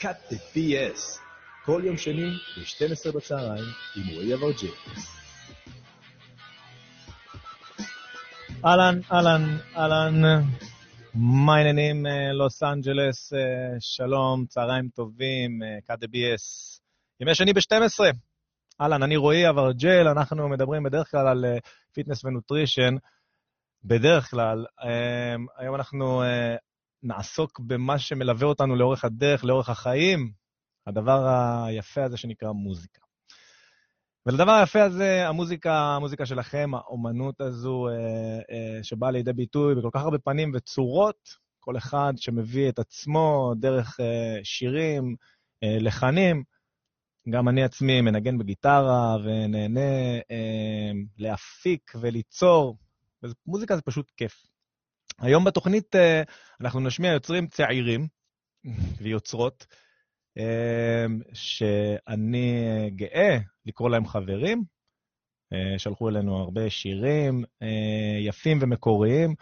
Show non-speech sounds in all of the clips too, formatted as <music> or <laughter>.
cut the BS, כל יום שני ב-12 בצהריים עם רועי אברג'ל. אהלן, אהלן, אהלן, מה העניינים, אה, לוס אנג'לס, אה, שלום, צהריים טובים, cut the BS. ימי שני ב-12. אהלן, אני רועי אברג'ל, אנחנו מדברים בדרך כלל על fitness ו nutrition. בדרך כלל, היום אנחנו נעסוק במה שמלווה אותנו לאורך הדרך, לאורך החיים, הדבר היפה הזה שנקרא מוזיקה. ולדבר היפה הזה, המוזיקה, המוזיקה שלכם, האומנות הזו, שבאה לידי ביטוי בכל כך הרבה פנים וצורות, כל אחד שמביא את עצמו דרך שירים, לחנים, גם אני עצמי מנגן בגיטרה ונהנה אה, להפיק וליצור, ומוזיקה זה פשוט כיף. היום בתוכנית אה, אנחנו נשמיע יוצרים צעירים ויוצרות, אה, שאני גאה לקרוא להם חברים. אה, שלחו אלינו הרבה שירים יפים ומקוריים,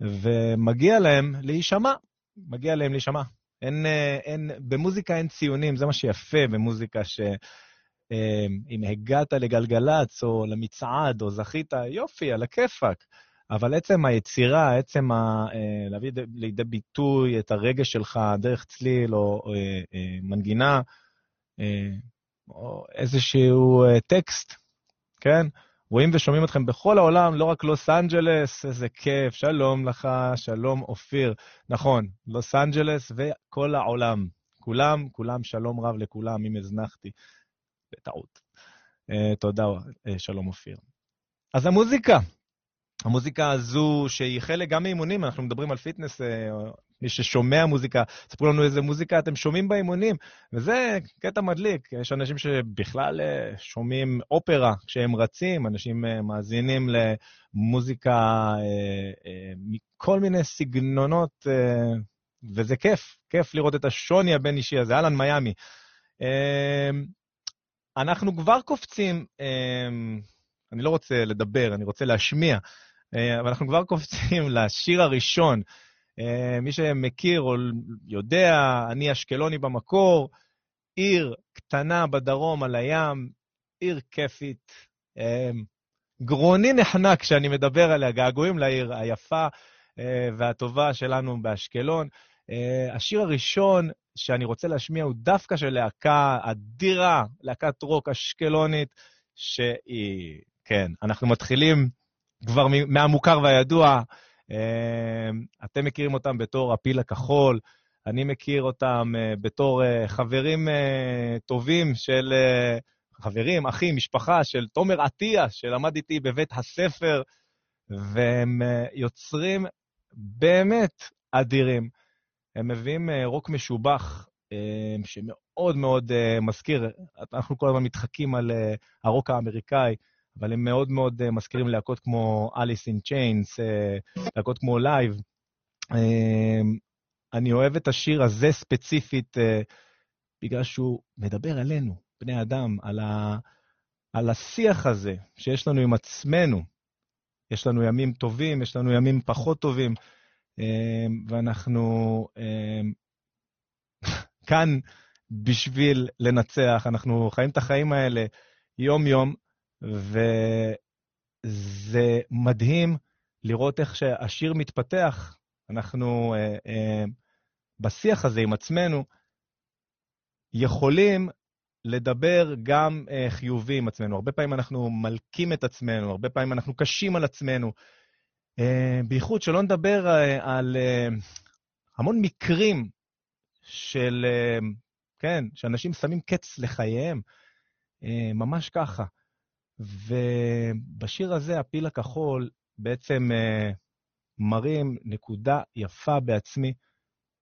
ומגיע להם להישמע, מגיע להם להישמע. אין, אין, במוזיקה אין ציונים, זה מה שיפה במוזיקה, שאם הגעת לגלגלצ או למצעד או זכית, יופי, על הכיפאק. אבל עצם היצירה, עצם ה, להביא לידי ביטוי את הרגש שלך דרך צליל או, או, או מנגינה, או איזשהו טקסט, כן? רואים ושומעים אתכם בכל העולם, לא רק לוס אנג'לס, איזה כיף, שלום לך, שלום אופיר. נכון, לוס אנג'לס וכל העולם. כולם, כולם, שלום רב לכולם, אם הזנחתי. בטעות. תודה, שלום אופיר. אז המוזיקה, המוזיקה הזו, שהיא חלק גם מאימונים, אנחנו מדברים על פיטנס, מי ששומע מוזיקה, ספרו לנו איזה מוזיקה אתם שומעים באימונים, וזה קטע מדליק. יש אנשים שבכלל שומעים אופרה כשהם רצים, אנשים מאזינים למוזיקה מכל מיני סגנונות, וזה כיף, כיף לראות את השוני הבין-אישי הזה. אהלן, מיאמי. אנחנו כבר קופצים, אני לא רוצה לדבר, אני רוצה להשמיע. אבל אנחנו כבר קופצים <laughs> לשיר הראשון. מי שמכיר או יודע, אני אשקלוני במקור, עיר קטנה בדרום על הים, עיר כיפית. גרוני נחנק כשאני מדבר עליה, געגועים לעיר היפה והטובה שלנו באשקלון. השיר הראשון שאני רוצה להשמיע הוא דווקא של להקה אדירה, להקת רוק אשקלונית, שהיא, כן, אנחנו מתחילים כבר מהמוכר והידוע. אתם מכירים אותם בתור הפיל הכחול, אני מכיר אותם בתור חברים טובים של, חברים, אחים, משפחה של תומר עטיה, שלמד איתי בבית הספר, והם יוצרים באמת אדירים. הם מביאים רוק משובח, שמאוד מאוד מזכיר, אנחנו כל הזמן מתחקים על הרוק האמריקאי, אבל הם מאוד מאוד uh, מזכירים להקות כמו Alice in Chains, uh, להקות כמו Live. Uh, אני אוהב את השיר הזה ספציפית, uh, בגלל שהוא מדבר עלינו, בני אדם, על, ה, על השיח הזה שיש לנו עם עצמנו. יש לנו ימים טובים, יש לנו ימים פחות טובים, uh, ואנחנו uh, <laughs> כאן בשביל לנצח. אנחנו חיים את החיים האלה יום-יום, וזה מדהים לראות איך שהשיר מתפתח. אנחנו אה, אה, בשיח הזה עם עצמנו יכולים לדבר גם אה, חיובי עם עצמנו. הרבה פעמים אנחנו מלקים את עצמנו, הרבה פעמים אנחנו קשים על עצמנו. אה, בייחוד שלא נדבר אה, על אה, המון מקרים של, אה, כן, שאנשים שמים קץ לחייהם, אה, ממש ככה. ובשיר הזה, הפיל הכחול, בעצם uh, מרים נקודה יפה בעצמי,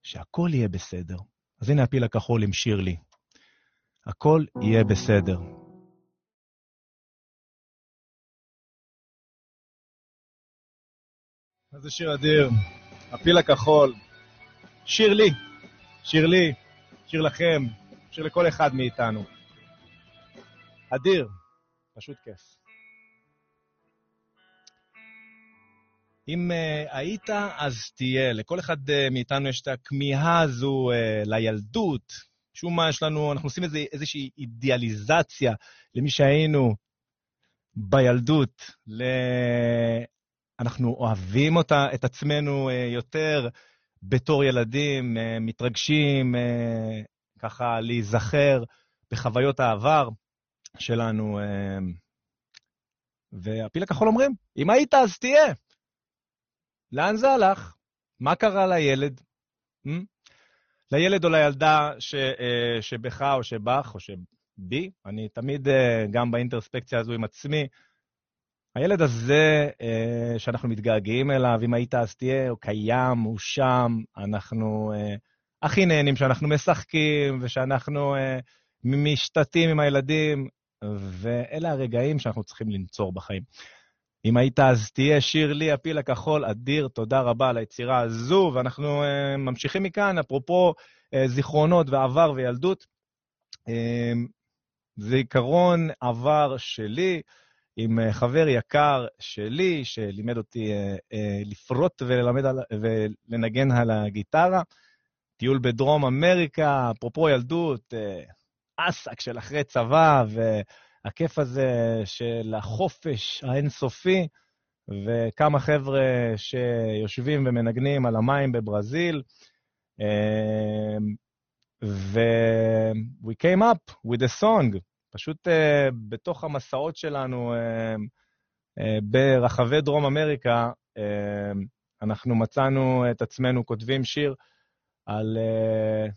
שהכל יהיה בסדר. אז הנה הפיל הכחול עם שיר לי. הכל יהיה בסדר. איזה שיר אדיר, הפיל הכחול. שיר לי, שיר לי, שיר לכם, שיר לכל אחד מאיתנו. אדיר. פשוט כיף. אם uh, היית, אז תהיה. לכל אחד uh, מאיתנו יש את הכמיהה הזו uh, לילדות, משום מה יש לנו, אנחנו עושים איזה, איזושהי אידיאליזציה למי שהיינו בילדות, ל... אנחנו אוהבים אותה, את עצמנו אה, יותר בתור ילדים, אה, מתרגשים אה, ככה להיזכר בחוויות העבר שלנו. והפיל הכחול אומרים, אם היית אז תהיה. לאן זה הלך? מה קרה לילד? Hmm? לילד או לילדה ש, שבך או שבך או שבי, אני תמיד גם באינטרספקציה הזו עם עצמי, הילד הזה אה, שאנחנו מתגעגעים אליו, אם היית אז תהיה, הוא קיים, הוא שם, אנחנו אה, הכי נהנים שאנחנו משחקים ושאנחנו אה, משתתים עם הילדים, ואלה הרגעים שאנחנו צריכים לנצור בחיים. אם היית אז תהיה, שיר לי, הפיל הכחול, אדיר, תודה רבה על היצירה הזו, ואנחנו uh, ממשיכים מכאן, אפרופו uh, זיכרונות ועבר וילדות. Uh, זיכרון עבר שלי, עם אה, חבר יקר שלי, שלימד אותי אה, אה, לפרוט וללמד על, ולנגן על הגיטרה. טיול בדרום אמריקה, אפרופו ילדות, אסק של אחרי צבא, והכיף הזה של החופש האינסופי, וכמה חבר'ה שיושבים ומנגנים על המים בברזיל. ו- we came up with a song, פשוט uh, בתוך המסעות שלנו uh, uh, ברחבי דרום אמריקה, uh, אנחנו מצאנו את עצמנו כותבים שיר על, uh,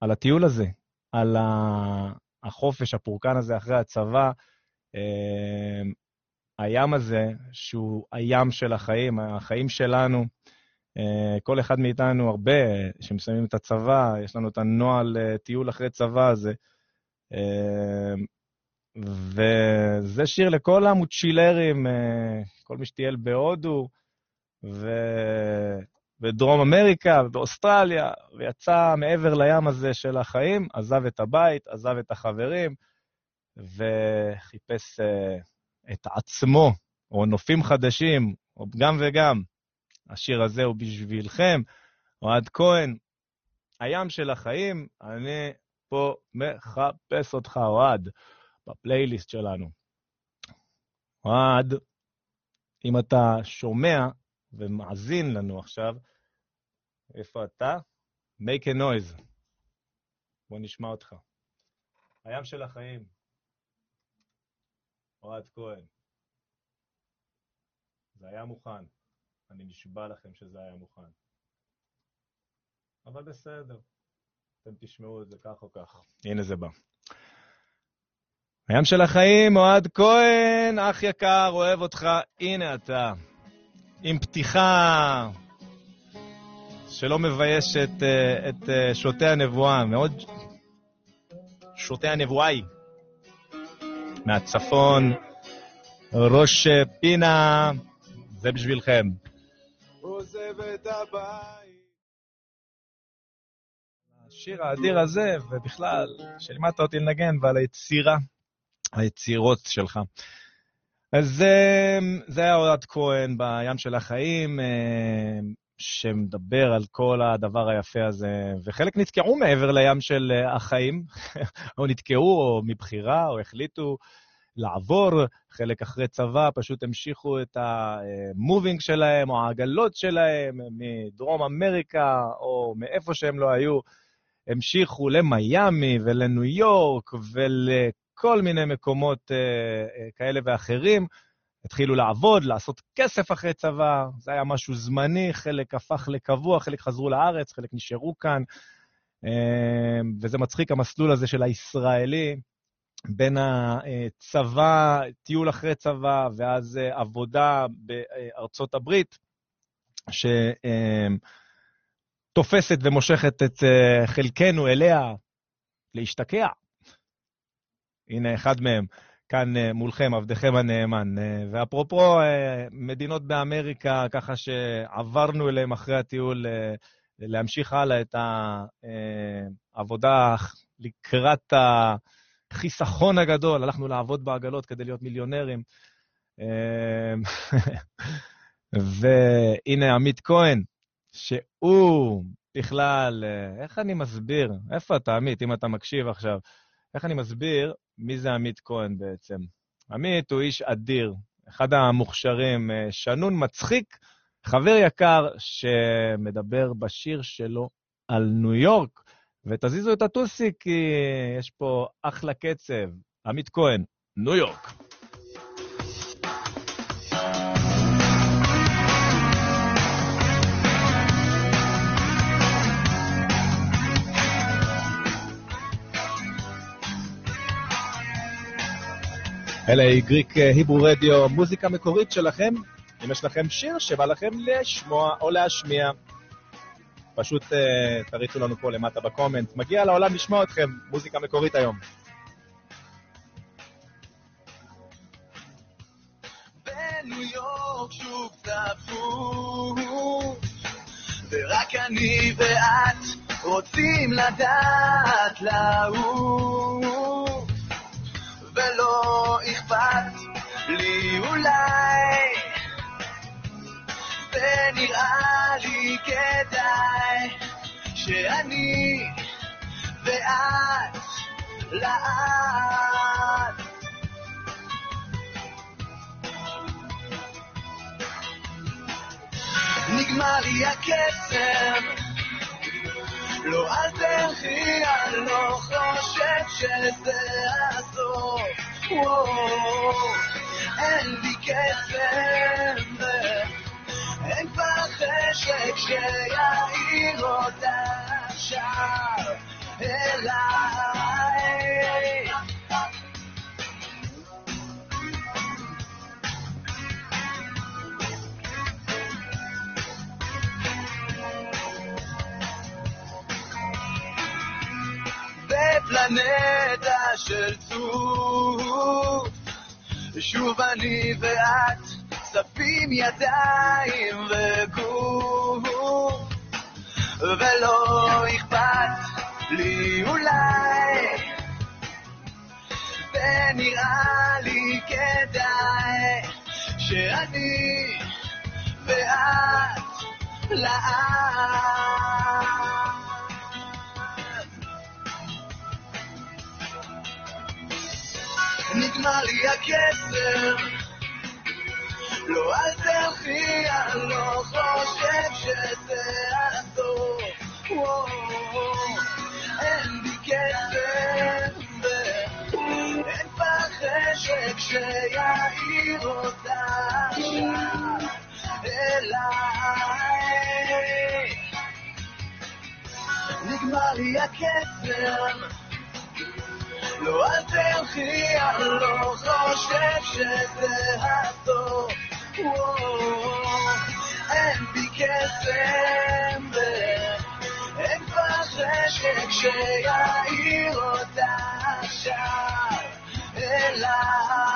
על הטיול הזה, על החופש, הפורקן הזה אחרי הצבא. Uh, הים הזה, שהוא הים של החיים, החיים שלנו, uh, כל אחד מאיתנו, הרבה שמסיימים את הצבא, יש לנו את הנוהל uh, טיול אחרי צבא הזה. אמ, וזה שיר לכל המוצ'ילרים, אה, כל מי שטייל בהודו, ו... בדרום אמריקה ובאוסטרליה, ויצא מעבר לים הזה של החיים, עזב את הבית, עזב את החברים, וחיפש uh, את עצמו, או נופים חדשים, או גם וגם. השיר הזה הוא בשבילכם. אוהד כהן, הים של החיים, אני פה מחפש אותך, אוהד, בפלייליסט שלנו. אוהד, אם אתה שומע ומאזין לנו עכשיו, איפה אתה? make a noise. בוא נשמע אותך. הים של החיים. אוהד כהן. זה היה מוכן. אני נשבע לכם שזה היה מוכן. אבל בסדר. אתם תשמעו את זה כך או כך. הנה זה בא. הים של החיים, אוהד כהן, אח יקר, אוהב אותך, הנה אתה. עם פתיחה שלא מביישת את, אה, את אה, שותי הנבואה, מאוד... שותי הנבואה היא. מהצפון, ראש פינה, זה בשבילכם. עוזב את הבית השיר האדיר הזה, ובכלל, שלימדת אותי לנגן, ועל היצירה, היצירות שלך. אז זה, זה היה אוהד כהן בים של החיים, אה, שמדבר על כל הדבר היפה הזה, וחלק נתקעו מעבר לים של החיים, <laughs> או נתקעו, או מבחירה, או החליטו לעבור, חלק אחרי צבא פשוט המשיכו את המובינג שלהם, או העגלות שלהם, מדרום אמריקה, או מאיפה שהם לא היו. המשיכו למיאמי ולניו יורק ולכל מיני מקומות אה, אה, כאלה ואחרים. התחילו לעבוד, לעשות כסף אחרי צבא, זה היה משהו זמני, חלק הפך לקבוע, חלק חזרו לארץ, חלק נשארו כאן. אה, וזה מצחיק, המסלול הזה של הישראלי, בין הצבא, טיול אחרי צבא, ואז עבודה בארצות הברית, ש... תופסת ומושכת את חלקנו אליה להשתקע. הנה אחד מהם, כאן uh, מולכם, עבדכם הנאמן. Uh, ואפרופו uh, מדינות באמריקה, ככה שעברנו אליהם אחרי הטיול, להמשיך הלאה את העבודה לקראת החיסכון הגדול, הלכנו לעבוד בעגלות כדי להיות מיליונרים. <laughs> והנה עמית כהן, שהוא בכלל, אה, איך אני מסביר? איפה אתה, עמית, אם אתה מקשיב עכשיו? איך אני מסביר מי זה עמית כהן בעצם? עמית הוא איש אדיר, אחד המוכשרים, אה, שנון מצחיק, חבר יקר שמדבר בשיר שלו על ניו יורק. ותזיזו את הטוסי, כי יש פה אחלה קצב. עמית כהן, ניו יורק. אלה גריק היברו רדיו, מוזיקה מקורית שלכם. אם יש לכם שיר שבא לכם לשמוע או להשמיע, פשוט uh, תריצו לנו פה למטה בקומנט. מגיע לעולם לשמוע אתכם, מוזיקה מקורית היום. ורק אני ואת רוצים לדעת לעוף, ולא אכפת לי אולי ונראה לי כדאי שאני ואת לעד. נגמר לי הקסם, לא אל תלכי, אני לא חושב שזה. אין לי קסם. אין כבר חשק שיעיר בפלנטה של צוף, שוב אני ואת צפים ידיים וגוף, ולא אכפת לי אולי, ונראה לי כדאי שאני ואת לעד. נגמר לי הקסם לא, אל תלכי, אני לא חושב שזה הסוף. אין בי כסף, ואין כבר חשק שיעיר אותה עכשיו אליי. נגמר לי הקסם. לא, אל תלכי, אני לא חושב שזה הסוף. אין בי קסם ואין כבר חשק שיעיר אותה עכשיו אליי.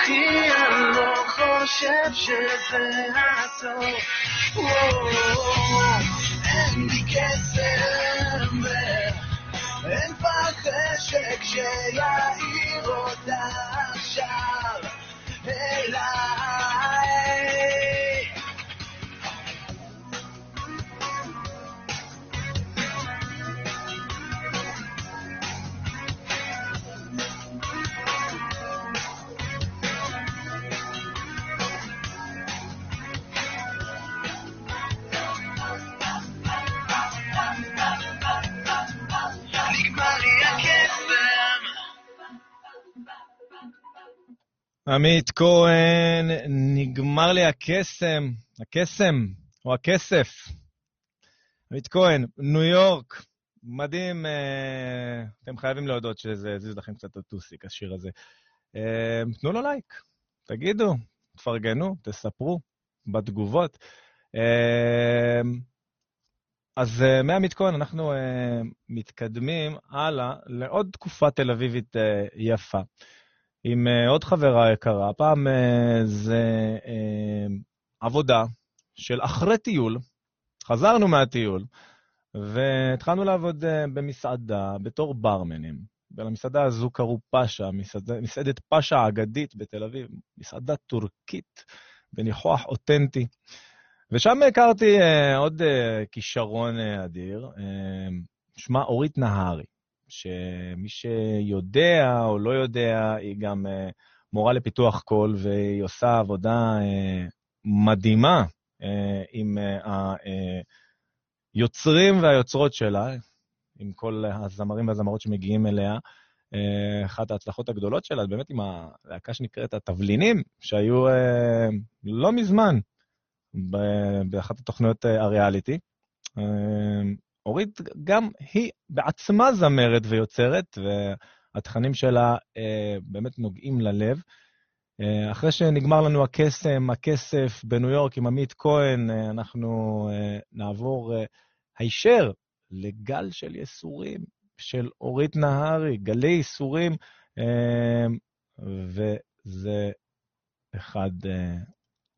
תלכי, אני לא חושב שזה הסוף. אין לי קסם, אין כבר חשק שיעיר אותה עכשיו אליי. עמית כהן, נגמר לי הקסם, הקסם, או הכסף. עמית כהן, ניו יורק, מדהים, אה, אתם חייבים להודות שזה הזיז לכם קצת את הטוסיק, השיר הזה. אה, תנו לו לייק, תגידו, תפרגנו, תספרו בתגובות. אה, אז אה, מעמית כהן אנחנו אה, מתקדמים הלאה לעוד תקופה תל אביבית אה, יפה. עם אה, עוד חברה יקרה, הפעם אה, זה אה, עבודה של אחרי טיול, חזרנו מהטיול, והתחלנו לעבוד במסעדה בתור ברמנים. ולמסעדה הזו קראו פאשה, מסעד, מסעדת פאשה האגדית בתל אביב, מסעדה טורקית בניחוח אותנטי. ושם הכרתי עוד כישרון אדיר, שמה אורית נהרי, שמי שיודע או לא יודע, היא גם uh, מורה לפיתוח קול, והיא עושה עבודה uh, מדהימה uh, עם היוצרים והיוצרות שלה, עם כל הזמרים והזמרות שמגיעים אליה. אחת ההצלחות הגדולות שלה, באמת עם הלהקה שנקראת התבלינים, שהיו לא מזמן באחת התוכניות אה, הריאליטי. אה, אורית גם היא בעצמה זמרת ויוצרת, והתכנים שלה אה, באמת נוגעים ללב. אחרי שנגמר לנו הקסם, הכסף בניו יורק עם עמית כהן, אנחנו נעבור הישר לגל של ייסורים של אורית נהרי, גלי ייסורים, וזה אחד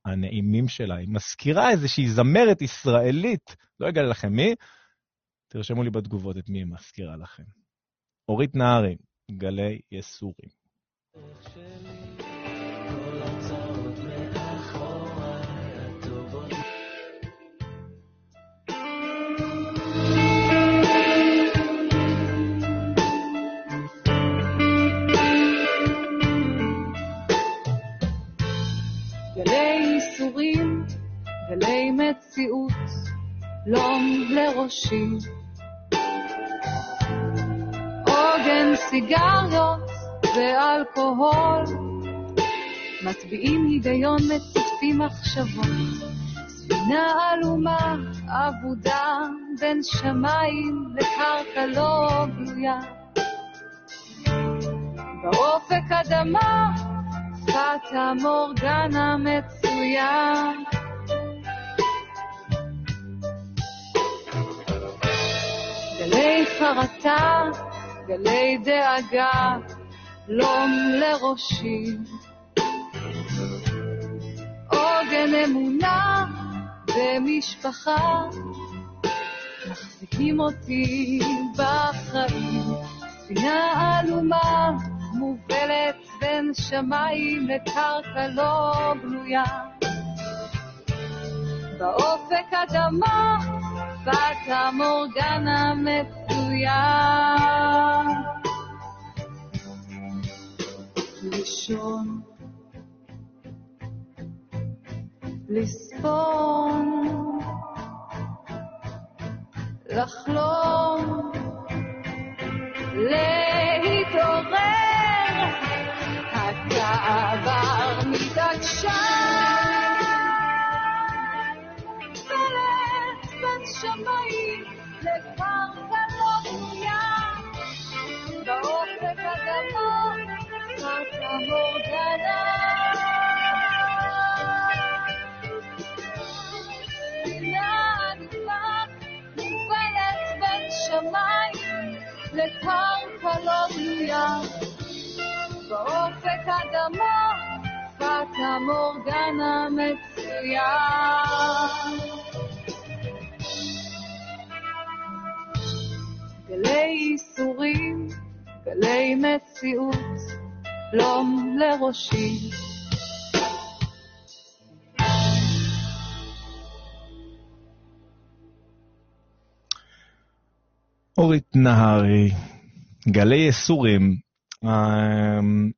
הנעימים שלה. היא מזכירה איזושהי זמרת ישראלית, לא אגלה לכם מי, תרשמו לי בתגובות את מי היא מזכירה לכם. אורית נהרי, גלי יסורים. גלי מציאות לום לראשי. עוגן סיגריות ואלכוהול, מטביעים היגיון, מצפים מחשבות. ספינה עלומה, אבודה, בין שמיים לקרקע לא גלויה. באופק אדמה, פטה מורגנה מצוין. גלי חרטה, גלי דאגה, לום לראשי. עוגן אמונה ומשפחה, מחזיקים אותי בחיים. ספינה עלומה מובלת בין שמיים לקרקע לא גלויה. באופק אדמה פטה מורגנה מצוין. לישון, לספון, לחלום, להתעורר, שמיים לקרקע לא בנויה. באופק הגדול, קרקע מורגנה. שמיים לקרקע לא בנויה. באופק אדמה, פטה מורגנה מצוין. גלי ייסורים, גלי מציאות, לום לראשי. אורית נהרי, גלי ייסורים. אמ,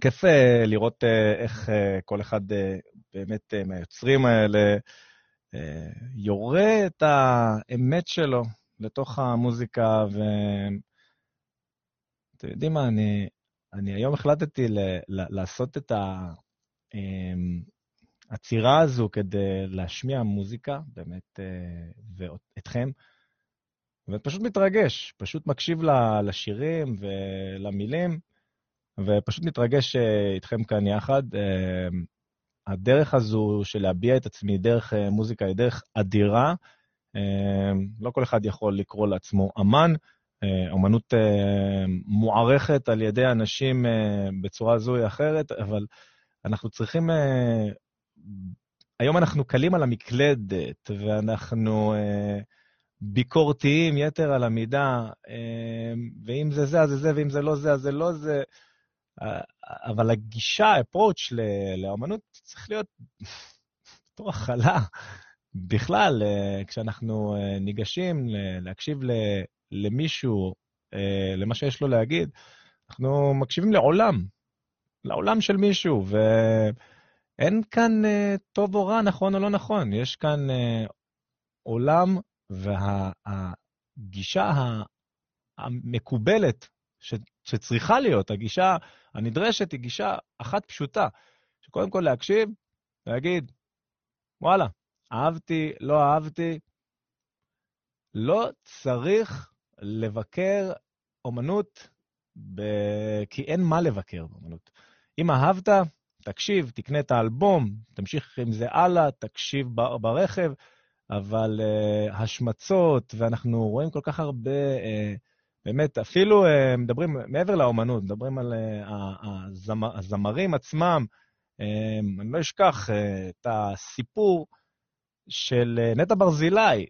כיף אה, לראות אה, איך אה, כל אחד באמת מהיוצרים האלה יורה את האמת שלו לתוך המוזיקה, ואתם יודעים מה, אני, אני היום החלטתי ל... ל... לעשות את העצירה אמ, הזו כדי להשמיע מוזיקה, באמת, אה, ואתכם, ופשוט מתרגש, פשוט מקשיב לשירים ולמילים, ופשוט מתרגש אה, איתכם כאן יחד. אמ, הדרך הזו של להביע את עצמי דרך אה, מוזיקה היא דרך אדירה. אמ, לא כל אחד יכול לקרוא לעצמו אמן. אה, אומנות אה, מוערכת על ידי אנשים אה, בצורה זו או אחרת, אבל אנחנו צריכים... היום אנחנו קלים על המקלדת, ואנחנו ביקורתיים יתר על המידה, אה, ואם זה זה, אז זה זה, ואם זה לא זה, אז זה לא זה. אה, אבל הגישה, ה-approach לאמנות צריך להיות <laughs> בתור הכלה. בכלל, אה, כשאנחנו ניגשים להקשיב למישהו, למה שיש לו להגיד, אנחנו מקשיבים לעולם, לעולם של מישהו, ואין כאן טוב או רע, נכון או לא נכון, יש כאן עולם והגישה המקובלת שצריכה להיות, הגישה הנדרשת היא גישה אחת פשוטה, שקודם כל להקשיב, להגיד, וואלה, אהבתי, לא אהבתי, לא צריך לבקר אומנות, ב... כי אין מה לבקר באומנות. אם אהבת, תקשיב, תקנה את האלבום, תמשיך עם זה הלאה, תקשיב ברכב, אבל uh, השמצות, ואנחנו רואים כל כך הרבה, uh, באמת, אפילו uh, מדברים, מעבר לאומנות, מדברים על uh, הזמר, הזמרים עצמם. Uh, אני לא אשכח uh, את הסיפור של uh, נטע ברזילי,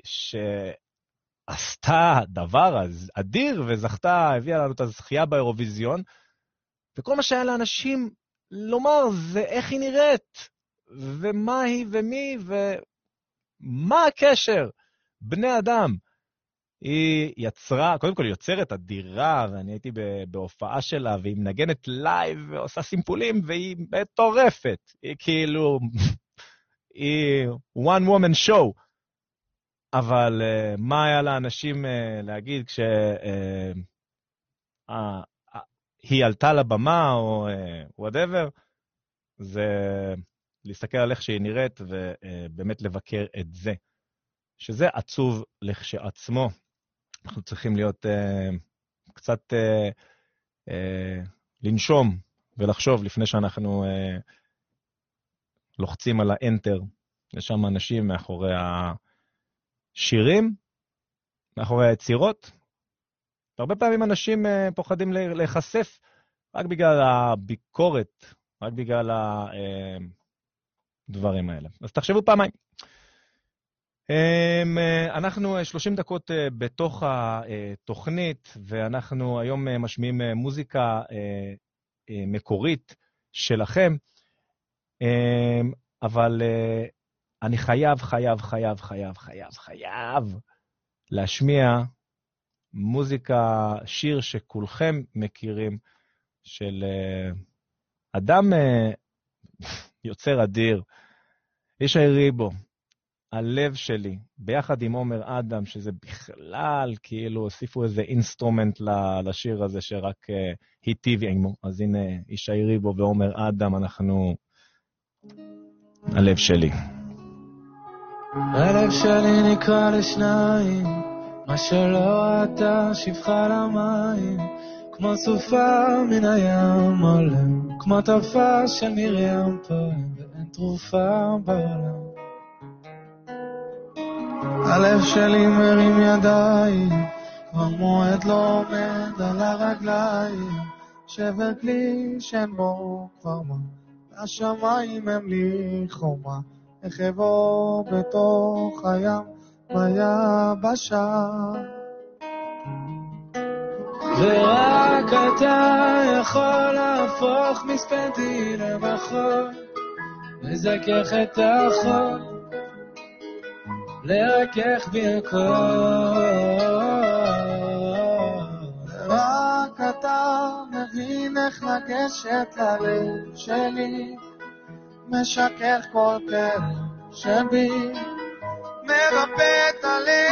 שעשתה דבר אדיר וזכתה, הביאה לנו את הזכייה באירוויזיון, וכל מה שהיה לאנשים לומר זה איך היא נראית, ומה היא ומי, ו... מה הקשר? בני אדם. היא יצרה, קודם כל היא יוצרת אדירה, ואני הייתי בהופעה שלה, והיא מנגנת לייב ועושה סימפולים, והיא מטורפת. היא כאילו, היא one woman show. אבל uh, מה היה לאנשים uh, להגיד כשהיא uh, uh, עלתה לבמה, או uh, זה להסתכל על איך שהיא נראית ובאמת לבקר את זה. שזה עצוב לכשעצמו. אנחנו צריכים להיות uh, קצת uh, uh, לנשום ולחשוב לפני שאנחנו uh, לוחצים על האנטר. יש שם אנשים מאחורי השירים, מאחורי היצירות. והרבה פעמים אנשים uh, פוחדים להיחשף רק בגלל הביקורת, רק בגלל הדברים האלה. אז תחשבו פעמיים. אמ, אנחנו 30 דקות אה, בתוך התוכנית, ואנחנו היום אה, משמיעים אה, מוזיקה מקורית שלכם, אבל אני חייב, חייב, חייב, חייב, חייב, חייב להשמיע מוזיקה, שיר שכולכם מכירים, של אדם יוצר אדיר, ישי ריבו, הלב שלי, ביחד עם עומר אדם, שזה בכלל, כאילו, הוסיפו איזה instrument לשיר הזה שרק היטיב עמו. אז הנה, ישי ריבו ועומר אדם, אנחנו... הלב שלי. הלב שלי נקרא לשניים, מה שלא אתה שפחה למים, כמו סופה מן הים עולם, כמו טפה של מרים פועם. תרופה בעולם. הלב שלי מרים ידיים, כבר מועד לא עומד על הרגליים, שבר כלי שאין בו כבר מה, והשמיים הם לי חומה, איך אבוא בתוך הים ביבשה. ורק אתה יכול להפוך מספדי למחול מזכך את החול, לרכך בי הכל. מבין איך לגשת ללב שלי, משכך כל כאב שבי, מרפא את הלב.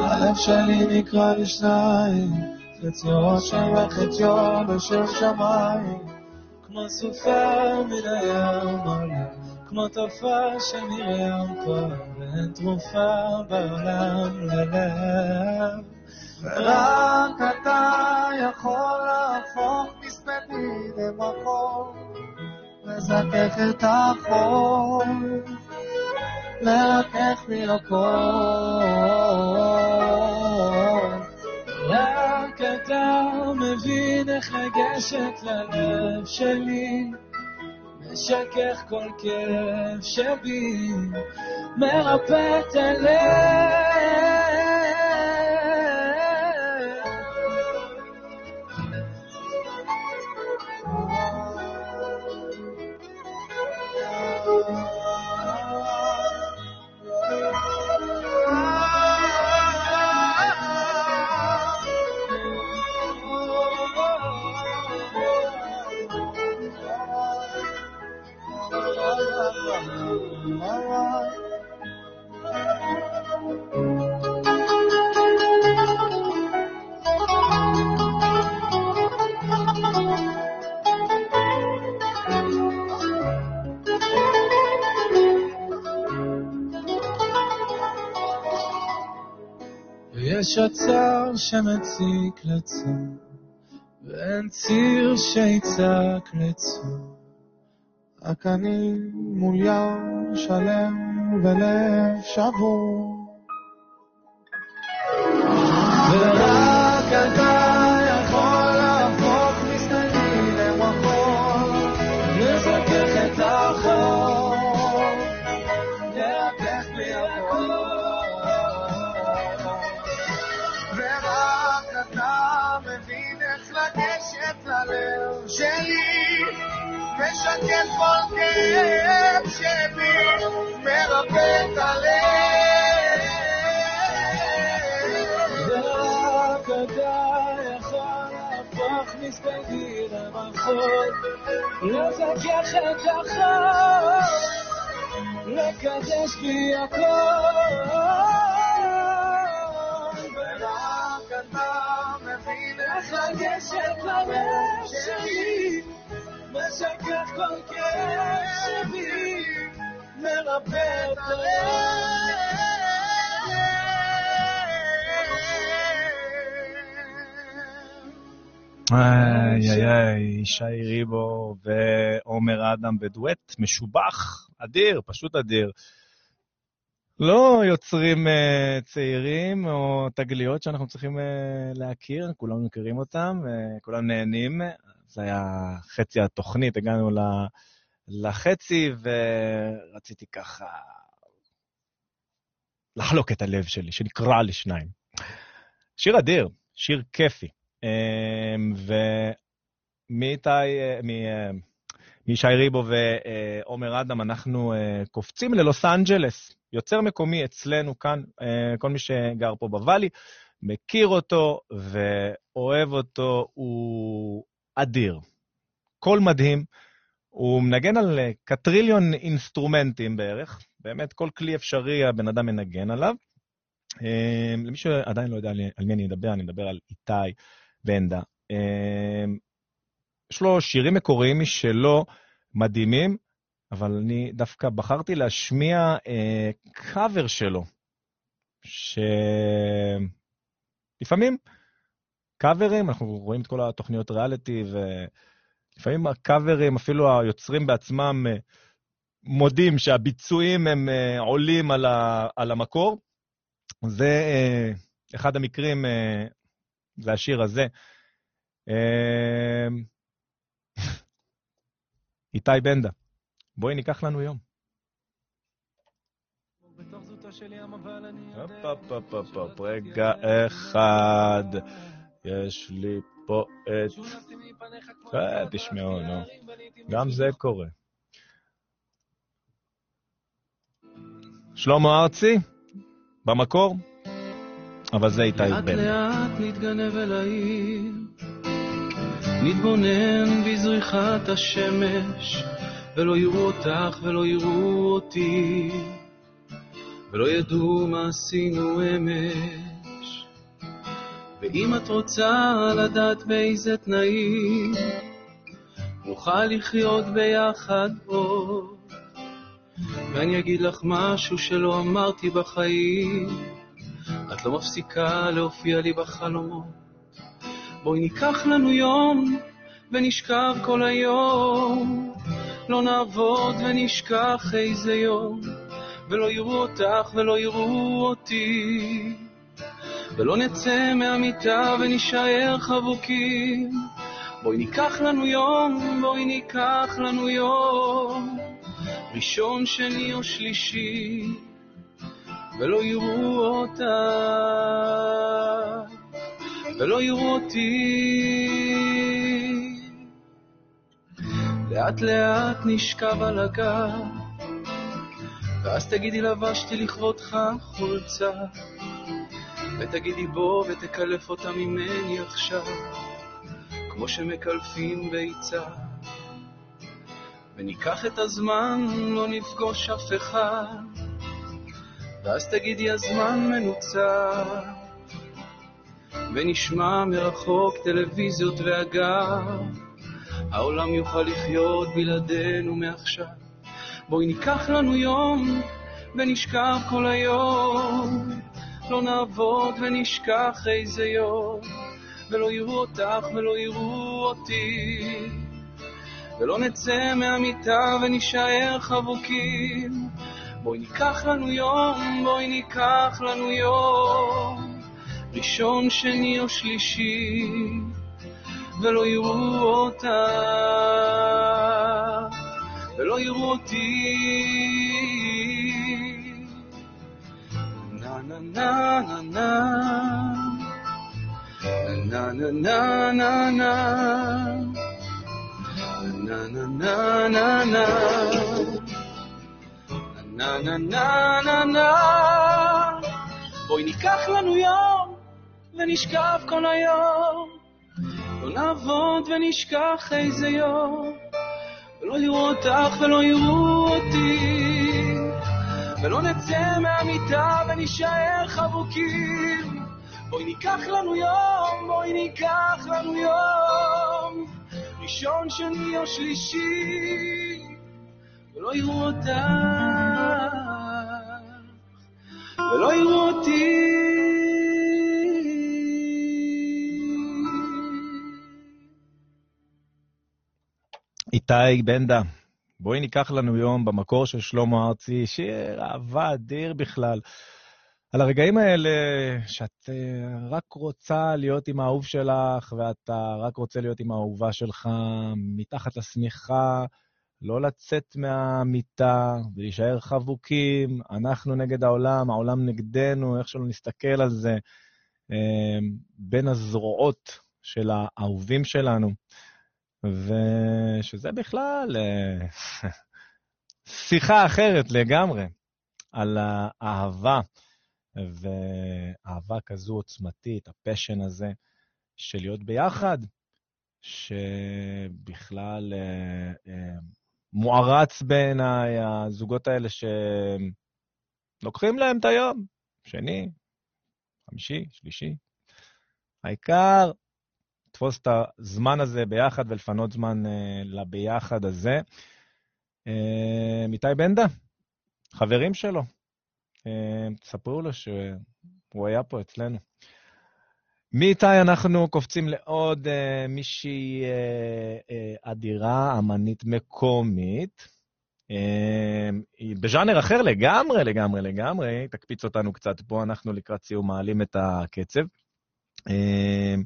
הלב שלי נקרא לשניים, חציו שם וחציו בשם שמיים, כמו סופה מן הים עולה, כמו תופעה שמרים פה, ואין תרופה בעולם ללב. ורק אתה יכול להפוך מספדי למחור, לזכך את החור. לרכך לי הכל. מבין איך לגשת ללב שלי, משכך כל כאב שבי, מרפא את הלב. יש עצר שמציק לצור, ואין ציר שיצעק לצור. רק אני מול ים שלם ולב שבור. לזכך את החול, לקדש בי הכל. ורק אתה מבין איך לגשת ללב שלי, משכך כל כאב שבי, מרפא את איי איי איי, ישי ריבו ועומר אדם בדואט משובח, אדיר, פשוט אדיר. לא יוצרים uh, צעירים או תגליות שאנחנו צריכים uh, להכיר, כולנו מכירים אותם, uh, כולנו נהנים. זה היה חצי התוכנית, הגענו ל, לחצי ורציתי ככה לחלוק את הלב שלי, שנקרע לשניים. שיר אדיר, שיר כיפי. Um, ומאיתי, מ- uh, מישי ריבו ועומר אדם, אנחנו קופצים ללוס אנג'לס. יוצר מקומי אצלנו כאן, כל מי שגר פה בוואלי, מכיר אותו ואוהב אותו, הוא אדיר. קול מדהים. הוא מנגן על קטריליון אינסטרומנטים בערך, באמת כל כלי אפשרי הבן אדם מנגן עליו. Uh, למי שעדיין לא יודע על מי אני אדבר, אני מדבר על איתי בנדה. Uh, יש לו שירים מקוריים משלו מדהימים, אבל אני דווקא בחרתי להשמיע אה, קאבר שלו, שלפעמים קאברים, אנחנו רואים את כל התוכניות ריאליטי, ולפעמים הקאברים, אפילו היוצרים בעצמם, אה, מודים שהביצועים הם אה, עולים על, המקור. זה אה, אחד המקרים, אה, זה השיר הזה. אה, <laughs> איתי בנדה, בואי ניקח לנו יום. רגע אחד, יש לי פה את... אה, תשמעו, נו. גם. זה קורה. שלמה ארצי, במקור, אבל זה איתי לאט בנדה. לאט נתגנב אל העיר, נתבונן בזריחת השמש, ולא יראו אותך ולא יראו אותי, ולא ידעו מה עשינו אמש. ואם את רוצה לדעת באיזה תנאים, נוכל לחיות ביחד עוד. ואני אגיד לך משהו שלא אמרתי בחיים, את לא מפסיקה להופיע לי בחלומות. בואי ניקח לנו יום ונשכב כל היום. לא נעבוד ונשכח איזה יום, ולא יראו אותך ולא יראו אותי, ולא נצא מהמיטה ונישאר חבוקים. בואי ניקח לנו יום, בואי ניקח לנו יום, ראשון, שני או שלישי, ולא יראו אותה, ולא יראו אותי. לאט לאט נשכב על הגב, ואז תגידי לבשתי לכבודך חולצה, ותגידי בוא ותקלף אותה ממני עכשיו, כמו שמקלפים ביצה. וניקח את הזמן, לא נפגוש אף אחד, ואז תגידי הזמן מנוצר, ונשמע מרחוק טלוויזיות ואגב, העולם יוכל לחיות בלעדינו מעכשיו. בואי ניקח לנו יום ונשכח כל היום, לא נעבוד ונשכח איזה יום, ולא יראו אותך ולא יראו אותי, ולא נצא מהמיטה ונישאר חבוקים. בואי ניקח לנו יום, בואי ניקח לנו יום, ראשון, שני או שלישי, ולא יראו אותה, ולא יראו אותי. נה נה נה נה נה. נה נה נה נה נה. נה נה נה נה נה נה נה נה נה בואי ניקח לנו יום ונשכב כל היום. לא נעבוד ונשכח איזה יום. ולא יראו אותך ולא יראו אותי. ולא נצא מהמיטה ונישאר חבוקים. בואי ניקח לנו יום, בואי ניקח לנו יום. ראשון, שני או שלישי. ולא יראו אותך אותי איתי בנדה, בואי ניקח לנו יום במקור של שלמה ארצי, שיר אהבה אדיר בכלל. על הרגעים האלה שאת אה, רק רוצה להיות עם האהוב שלך, ואתה רק רוצה להיות עם האהובה שלך מתחת לשמיכה, לא לצאת מהמיטה ולהישאר חבוקים, אנחנו נגד העולם, העולם נגדנו, איך שלא נסתכל על זה, אה, בין הזרועות של האהובים שלנו. ושזה בכלל אה, <laughs> שיחה אחרת לגמרי על האהבה, ואהבה כזו עוצמתית, הפשן הזה של להיות ביחד, שבכלל אה, אה, מוערץ בעיניי הזוגות האלה שלוקחים להם את היום, שני, חמישי, שלישי. העיקר לתפוס את הזמן הזה ביחד ולפנות זמן uh, לביחד הזה. Uh, איתי בנדה, חברים שלו, uh, תספרו לו שהוא היה פה אצלנו. מאיתי אנחנו קופצים לעוד uh, מישהי uh, uh, אדירה, אמנית מקומית. Uh, בז'אנר אחר לגמרי, לגמרי, לגמרי, תקפיץ אותנו קצת פה, אנחנו לקראת סיום מעלים את הקצב. Uh,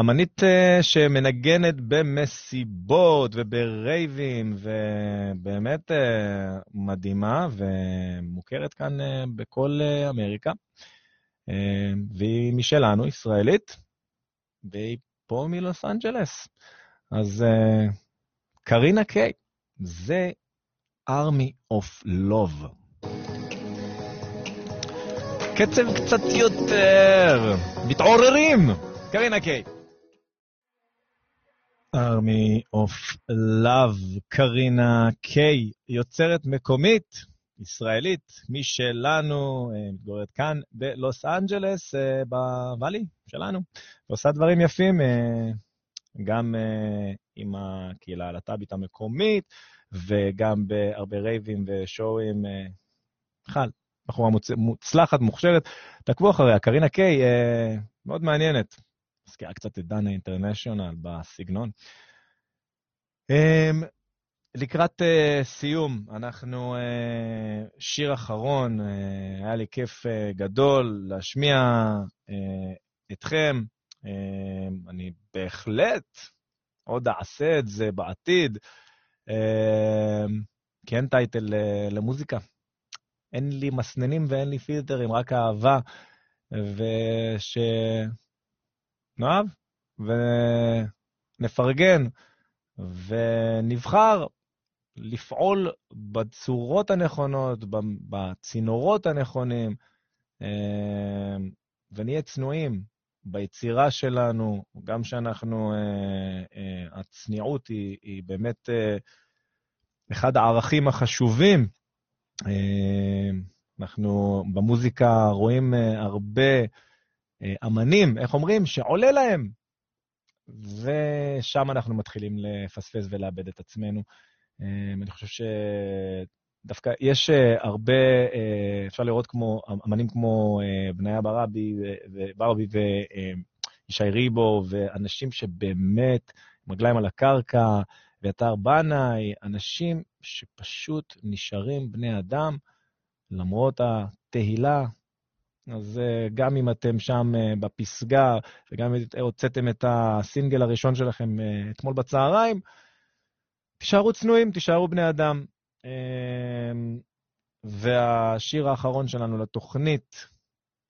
אמנית אה, שמנגנת במסיבות וברייבים, ובאמת אה, מדהימה ומוכרת כאן אה, בכל אמריקה. והיא משלנו, ישראלית, והיא פה מלוס אנג'לס. אז קרינה קיי, זה Army of Love. קצב קצת יותר, מתעוררים, קרינה קיי. Army of Love, קרינה קיי, יוצרת מקומית, ישראלית, משלנו, אה, מתגוררת כאן בלוס אנג'לס, אה, בוואלי שלנו, ועושה דברים יפים, אה, גם עם הקהילה הלהט"בית המקומית, וגם בהרבה רייבים ושואים, בכלל, בחורה מוצלחת, מוכשרת. תעקבו אחריה, קרינה קיי, מאוד מעניינת. מזכירה קצת את דנה אינטרנשיונל בסגנון. לקראת uh, סיום, אנחנו uh, שיר אחרון, uh, היה לי כיף uh, גדול להשמיע uh, אתכם. Uh, אני בהחלט עוד אעשה את זה בעתיד, uh, כי אין טייטל uh, למוזיקה. אין לי מסננים ואין לי פילטרים, רק אהבה, ושנאהב ונפרגן ונבחר לפעול בצורות הנכונות, בצינורות הנכונים, אה, ונהיה צנועים ביצירה שלנו, גם שאנחנו, אה, אה, הצניעות היא, היא באמת אחד הערכים החשובים. אנחנו במוזיקה רואים הרבה אמנים, איך אומרים? שעולה להם. ושם אנחנו מתחילים לפספס ולאבד את עצמנו. אמ, אני חושב שדווקא יש אה, הרבה, אה, אפשר לראות כמו, אמנים כמו אה, בניה ברבי, ברבי וישי ריבו, ואנשים שבאמת רגליים על הקרקע, ואתר בנאי, אנשים שפשוט נשארים בני אדם למרות התהילה. אז גם אם אתם שם בפסגה, וגם אם הוצאתם את הסינגל הראשון שלכם אתמול בצהריים, תישארו צנועים, תישארו בני אדם. אמ, והשיר האחרון שלנו לתוכנית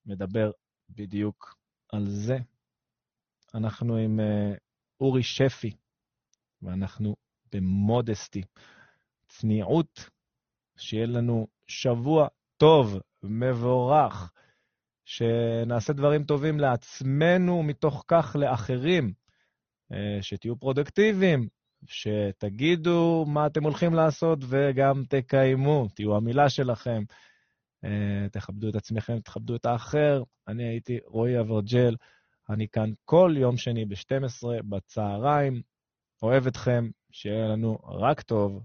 מדבר בדיוק על זה. אנחנו עם אה, אורי שפי, ואנחנו במודסטי. צניעות, שיהיה לנו שבוע טוב, מבורך, שנעשה דברים טובים לעצמנו, מתוך כך לאחרים, אה, שתהיו פרודקטיביים, שתגידו מה אתם הולכים לעשות וגם תקיימו, תהיו המילה שלכם. אה, תכבדו את עצמכם, תכבדו את האחר. אני הייתי רועי אברג'ל, אני כאן כל יום שני ב-12 בצהריים. אוהב אתכם, שיהיה לנו רק טוב.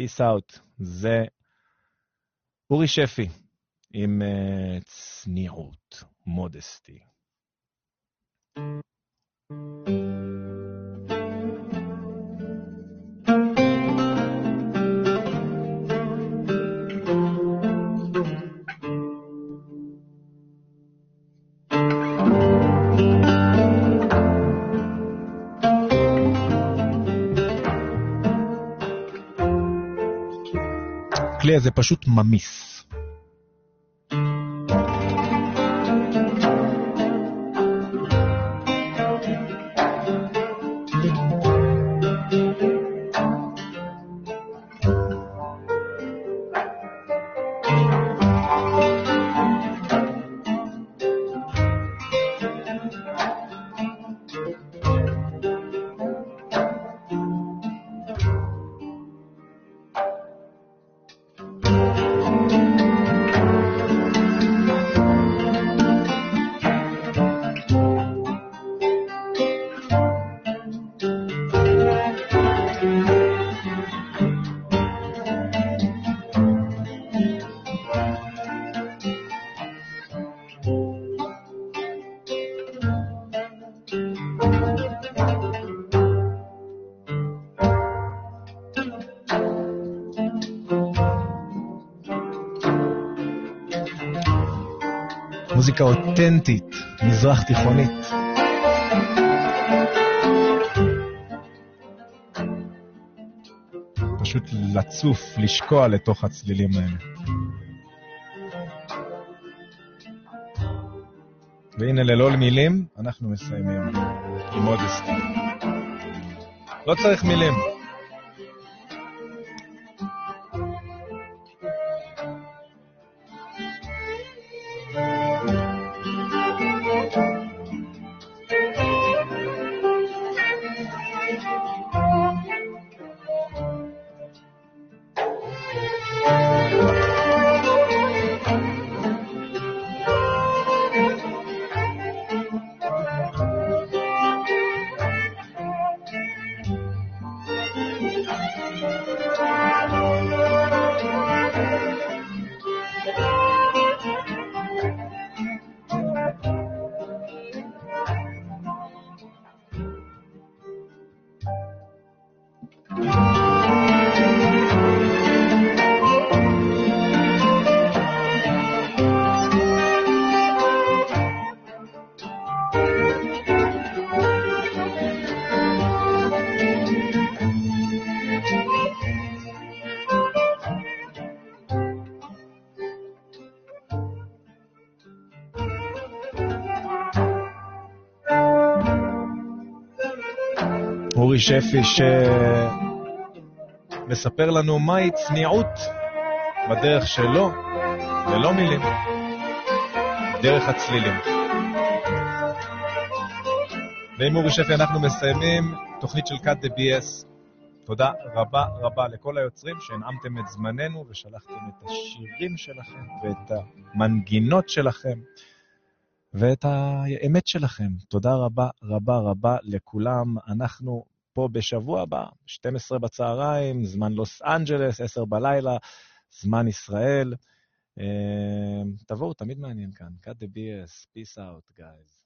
Peace out. זה אורי שפי עם uh, צניעות, מודסטי. thank הזה פשוט ממיס. מוזיקה אותנטית, מזרח תיכונית. פשוט לצוף, לשקוע לתוך הצלילים האלה. והנה, ללא מילים, אנחנו מסיימים עם עוד הסתים. לא צריך מילים. שפי שמספר לנו מהי צניעות בדרך שלו, ללא מילים, דרך הצלילים. ועם אורי שפי אנחנו מסיימים תוכנית של cut the BS. תודה רבה רבה לכל היוצרים שהנעמתם את זמננו ושלחתם את השירים שלכם ואת המנגינות שלכם ואת האמת שלכם. תודה רבה רבה רבה לכולם. אנחנו פה בשבוע הבא, 12 בצהריים, זמן לוס אנג'לס, 10 בלילה, זמן ישראל. אה, תבואו, תמיד מעניין כאן. cut the BS, peace out, guys.